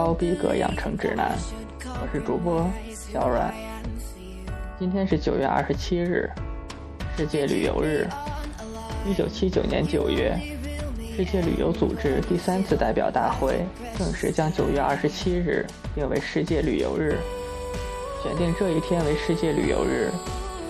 高逼格养成指南，我是主播小阮。今天是九月二十七日，世界旅游日。一九七九年九月，世界旅游组织第三次代表大会正式将九月二十七日定为世界旅游日。选定这一天为世界旅游日，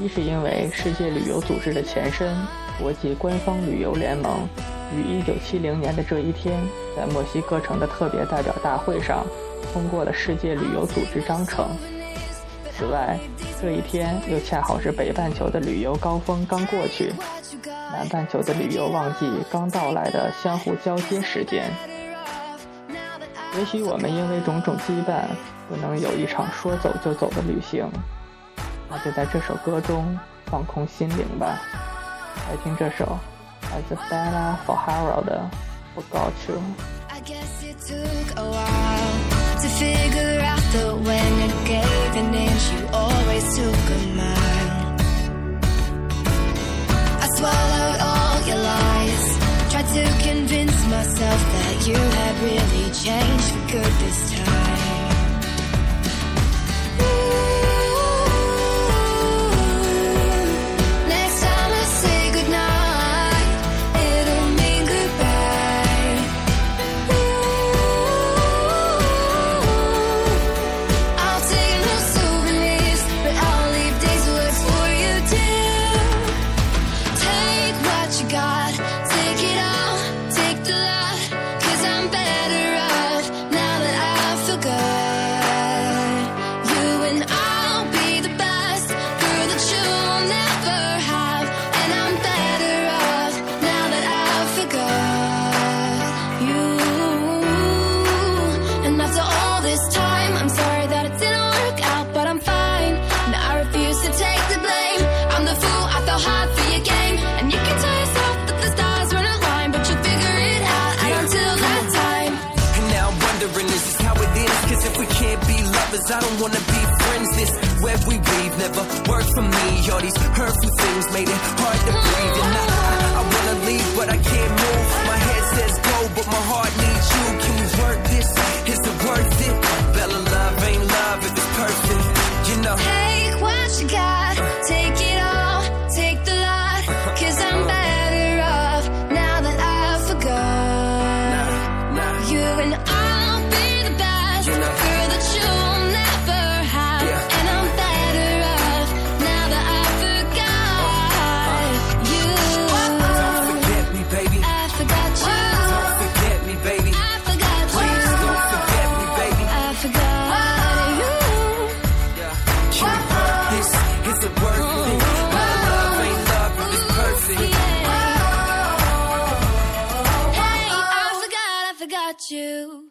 一是因为世界旅游组织的前身国际官方旅游联盟。于一九七零年的这一天，在墨西哥城的特别代表大会上通过了世界旅游组织章程。此外，这一天又恰好是北半球的旅游高峰刚过去，南半球的旅游旺季刚到来的相互交接时间。也许我们因为种种羁绊，不能有一场说走就走的旅行，那就在这首歌中放空心灵吧。来听这首。As a banner for Harold uh, forgot you. I guess it took a while to figure out that when you gave an inch, you always took a mile. I swallowed all your lies, tried to convince myself that you had really changed for good this time. Wanna be friends. This web we weave never worked for me. All these hurtful things made it hard to breathe. And I, You.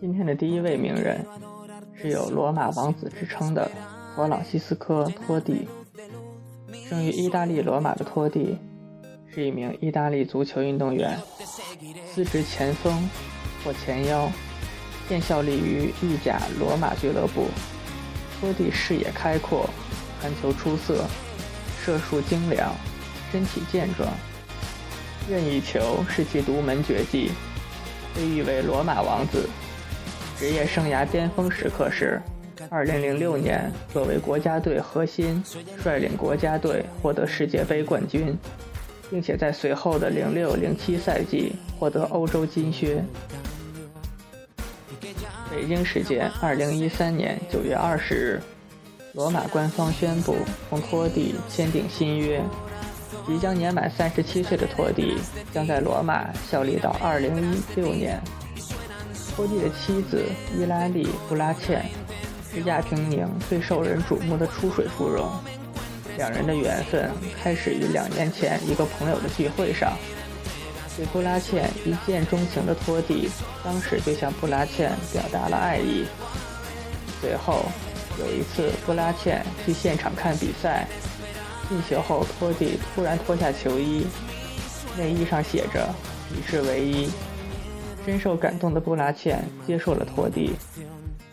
今天的第一位名人是有罗马王子之称的弗朗西斯科·托蒂。生于意大利罗马的托蒂，是一名意大利足球运动员，司职前锋或前腰，现效力于意甲罗马俱乐部。托蒂视野开阔，传球出色，射术精良，身体健壮，任意球是其独门绝技，被誉为“罗马王子”。职业生涯巅峰时刻是2006年，作为国家队核心，率领国家队获得世界杯冠军，并且在随后的06-07赛季获得欧洲金靴。北京时间2013年9月20日，罗马官方宣布同托蒂签订新约，即将年满37岁的托蒂将在罗马效力到2016年。托蒂的妻子伊拉利·布拉茜是亚平宁最受人瞩目的出水芙蓉，两人的缘分开始于两年前一个朋友的聚会上。对布拉茜一见钟情的托蒂，当时就向布拉茜表达了爱意。随后有一次，布拉茜去现场看比赛，进球后，托蒂突然脱下球衣，内衣上写着“你是唯一”。深受感动的布拉茜接受了托蒂，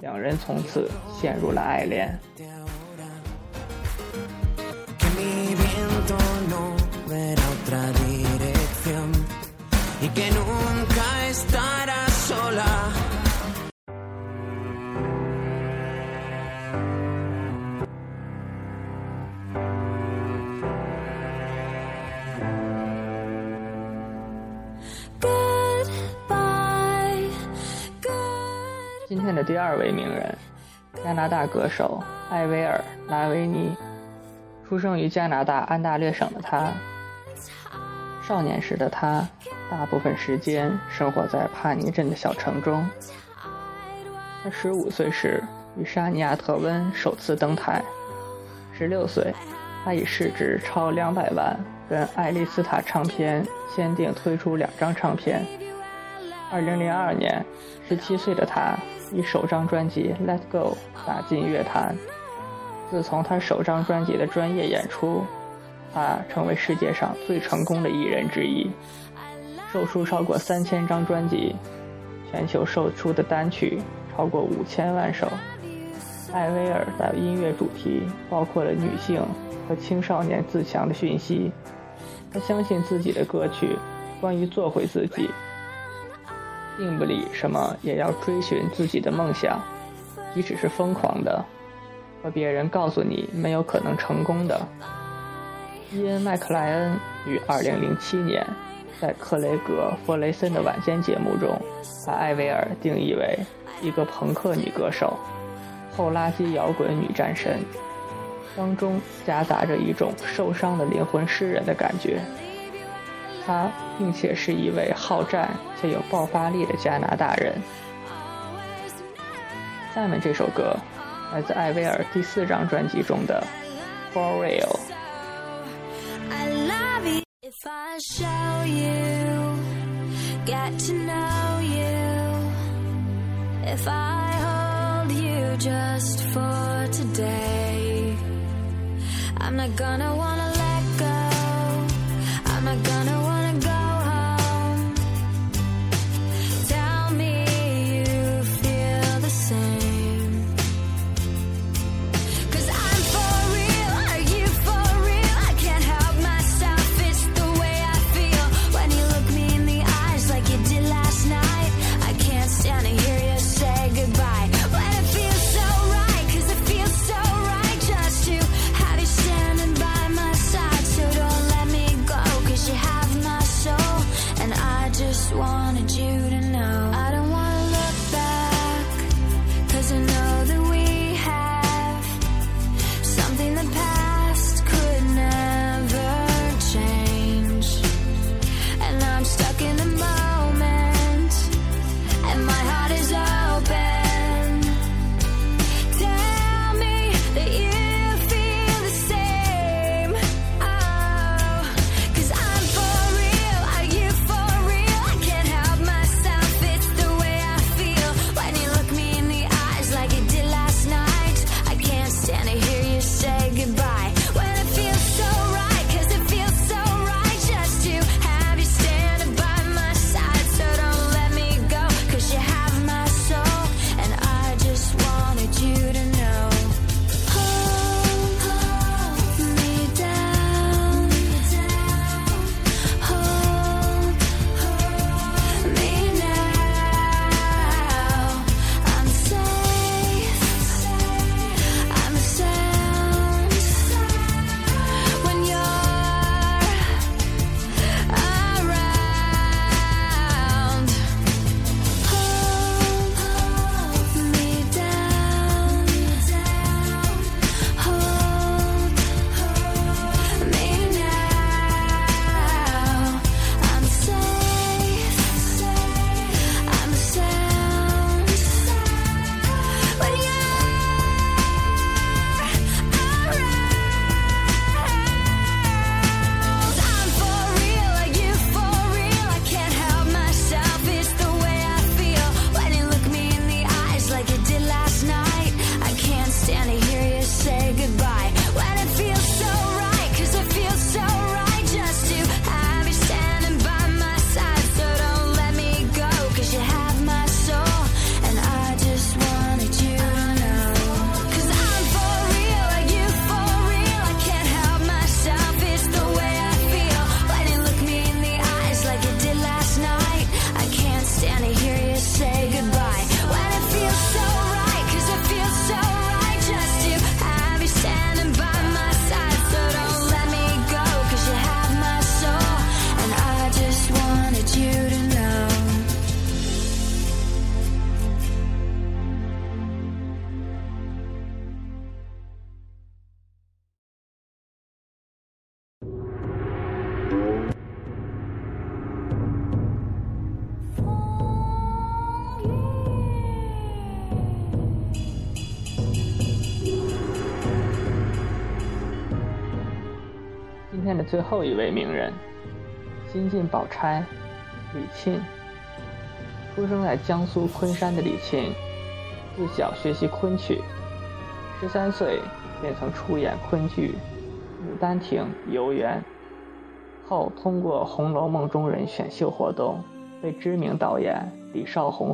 两人从此陷入了爱恋。天的第二位名人，加拿大歌手艾薇儿·拉维尼，出生于加拿大安大略省的他，少年时的他，大部分时间生活在帕尼镇的小城中。他十五岁时与沙尼亚·特温首次登台，十六岁，他以市值超两百万跟爱丽丝塔唱片签订推出两张唱片。二零零二年，十七岁的他以首张专辑《Let Go》打进乐坛。自从他首张专辑的专业演出，他成为世界上最成功的艺人之一，售出超过三千张专辑，全球售出的单曲超过五千万首。艾薇儿的音乐主题包括了女性和青少年自强的讯息。他相信自己的歌曲关于做回自己。并不理什么，也要追寻自己的梦想，即使是疯狂的，和别人告诉你没有可能成功的。伊恩·麦克莱恩于2007年在克雷格·弗雷森的晚间节目中，把艾薇儿定义为一个朋克女歌手、后垃圾摇滚女战神，当中夹杂着一种受伤的灵魂诗人的感觉。他并且是一位好战且有爆发力的加拿大人。下面这首歌来自艾薇儿第四张专辑中的《For Real》。I love you if I show you, get to know you. If I hold you just for today, I'm not gonna wanna let go. I'm not gonna 今天的最后一位名人，新晋宝钗，李沁。出生在江苏昆山的李沁，自小学习昆曲，十三岁便曾出演昆剧《牡丹亭》《游园》，后通过《红楼梦》中人选秀活动，被知名导演李少红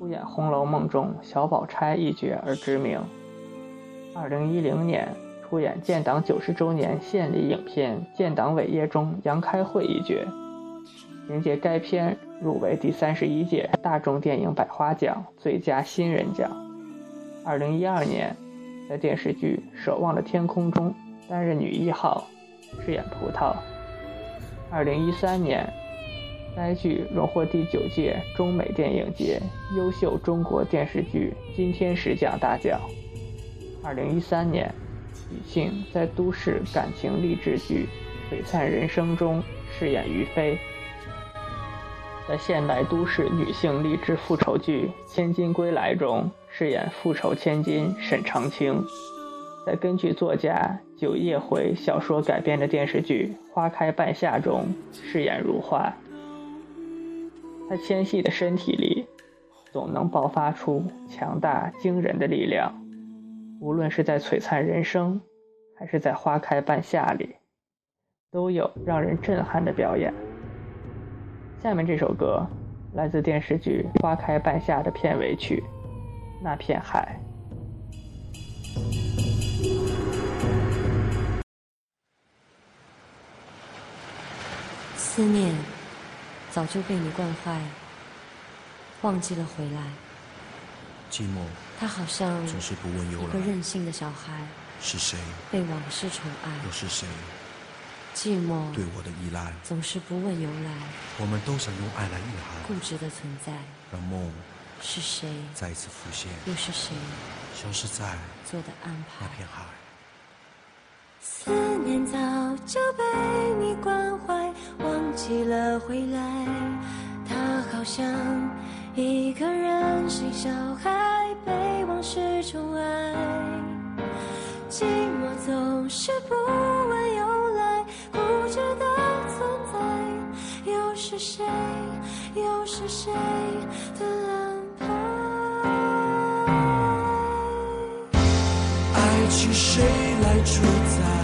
出演《红楼梦》中小宝钗一角而知名。二零一零年出演建党九十周年献礼影片《建党伟业》中杨开慧一角，凭借该片入围第三十一届大众电影百花奖最佳新人奖。二零一二年，在电视剧《守望的天空》中担任女一号，饰演葡萄。二零一三年，该剧荣获第九届中美电影节优秀中国电视剧金天使奖大奖。二零一三年，李沁在都市感情励志剧《璀璨人生》中饰演于飞，在现代都市女性励志复仇剧《千金归来》中饰演复仇千金沈长清，在根据作家九叶回小说改编的电视剧《花开半夏》中饰演如花。她纤细的身体里，总能爆发出强大惊人的力量。无论是在《璀璨人生》，还是在《花开半夏》里，都有让人震撼的表演。下面这首歌来自电视剧《花开半夏》的片尾曲《那片海》。思念早就被你惯坏，忘记了回来。寂寞他好像总是不问由一个来，任性的小孩，是谁被往事宠爱。又是谁寂寞对我的依赖？总是不问由来，我们都想用爱来御固，执的存在。让梦是谁？再一次浮现，又是谁消失在做的安排那？片海。思念早就被你关怀，忘记了回来。他好像一个任性小孩，被往事宠爱。寂寞总是不问由来，固执的存在。又是谁？又是谁的安排？爱情谁来主宰？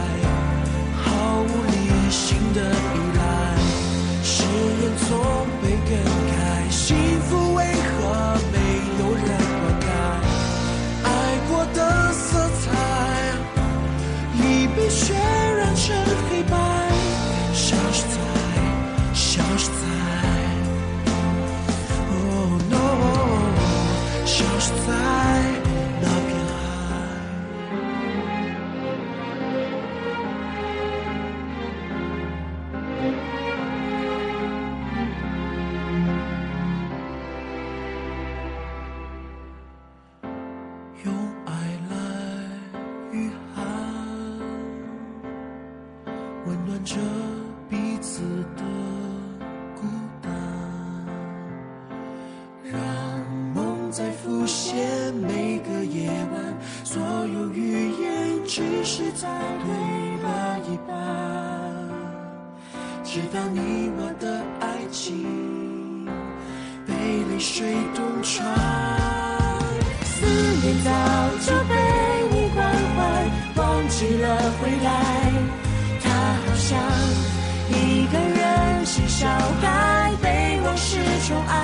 暖着彼此的孤单，让梦再浮现每个夜晚，所有语言只是在对了一半，直到你我的爱情被泪水洞穿。小孩，被往事宠爱。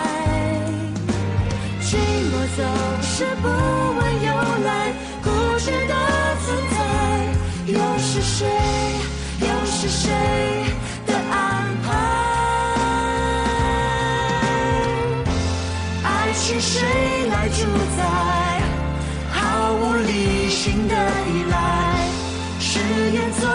寂寞总是不问由来，固执的存在。又是谁？又是谁的安排？爱是谁来主宰？毫无理性的依赖，誓言总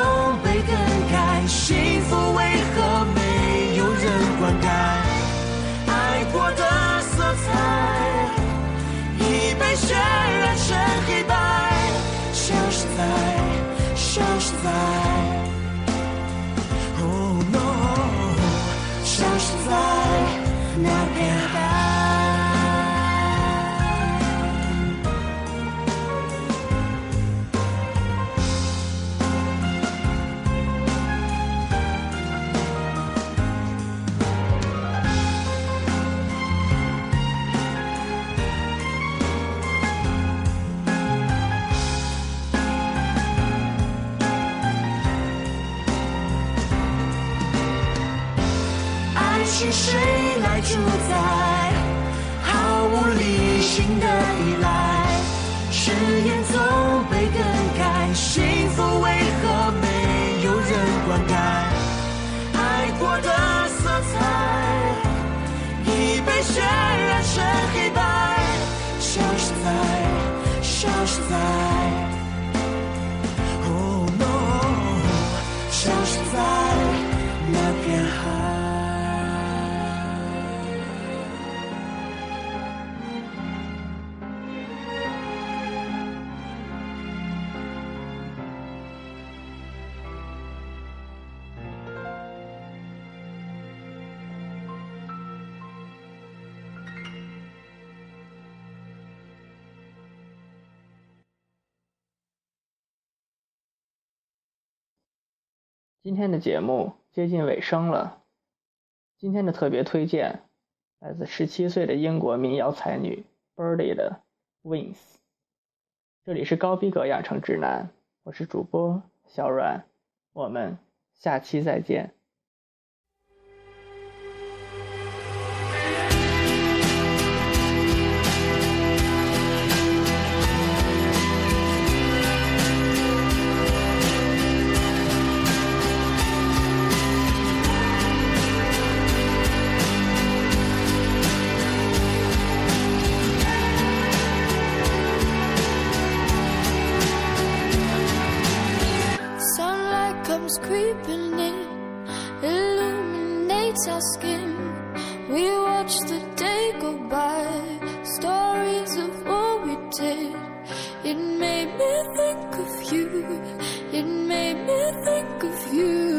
谁来主宰？毫无理性的依赖，今天的节目接近尾声了，今天的特别推荐来自十七岁的英国民谣才女 Birdy 的《Wings》。这里是高逼格养成指南，我是主播小阮，我们下期再见。In, illuminates our skin. We watch the day go by, stories of what we did. It made me think of you, it made me think of you.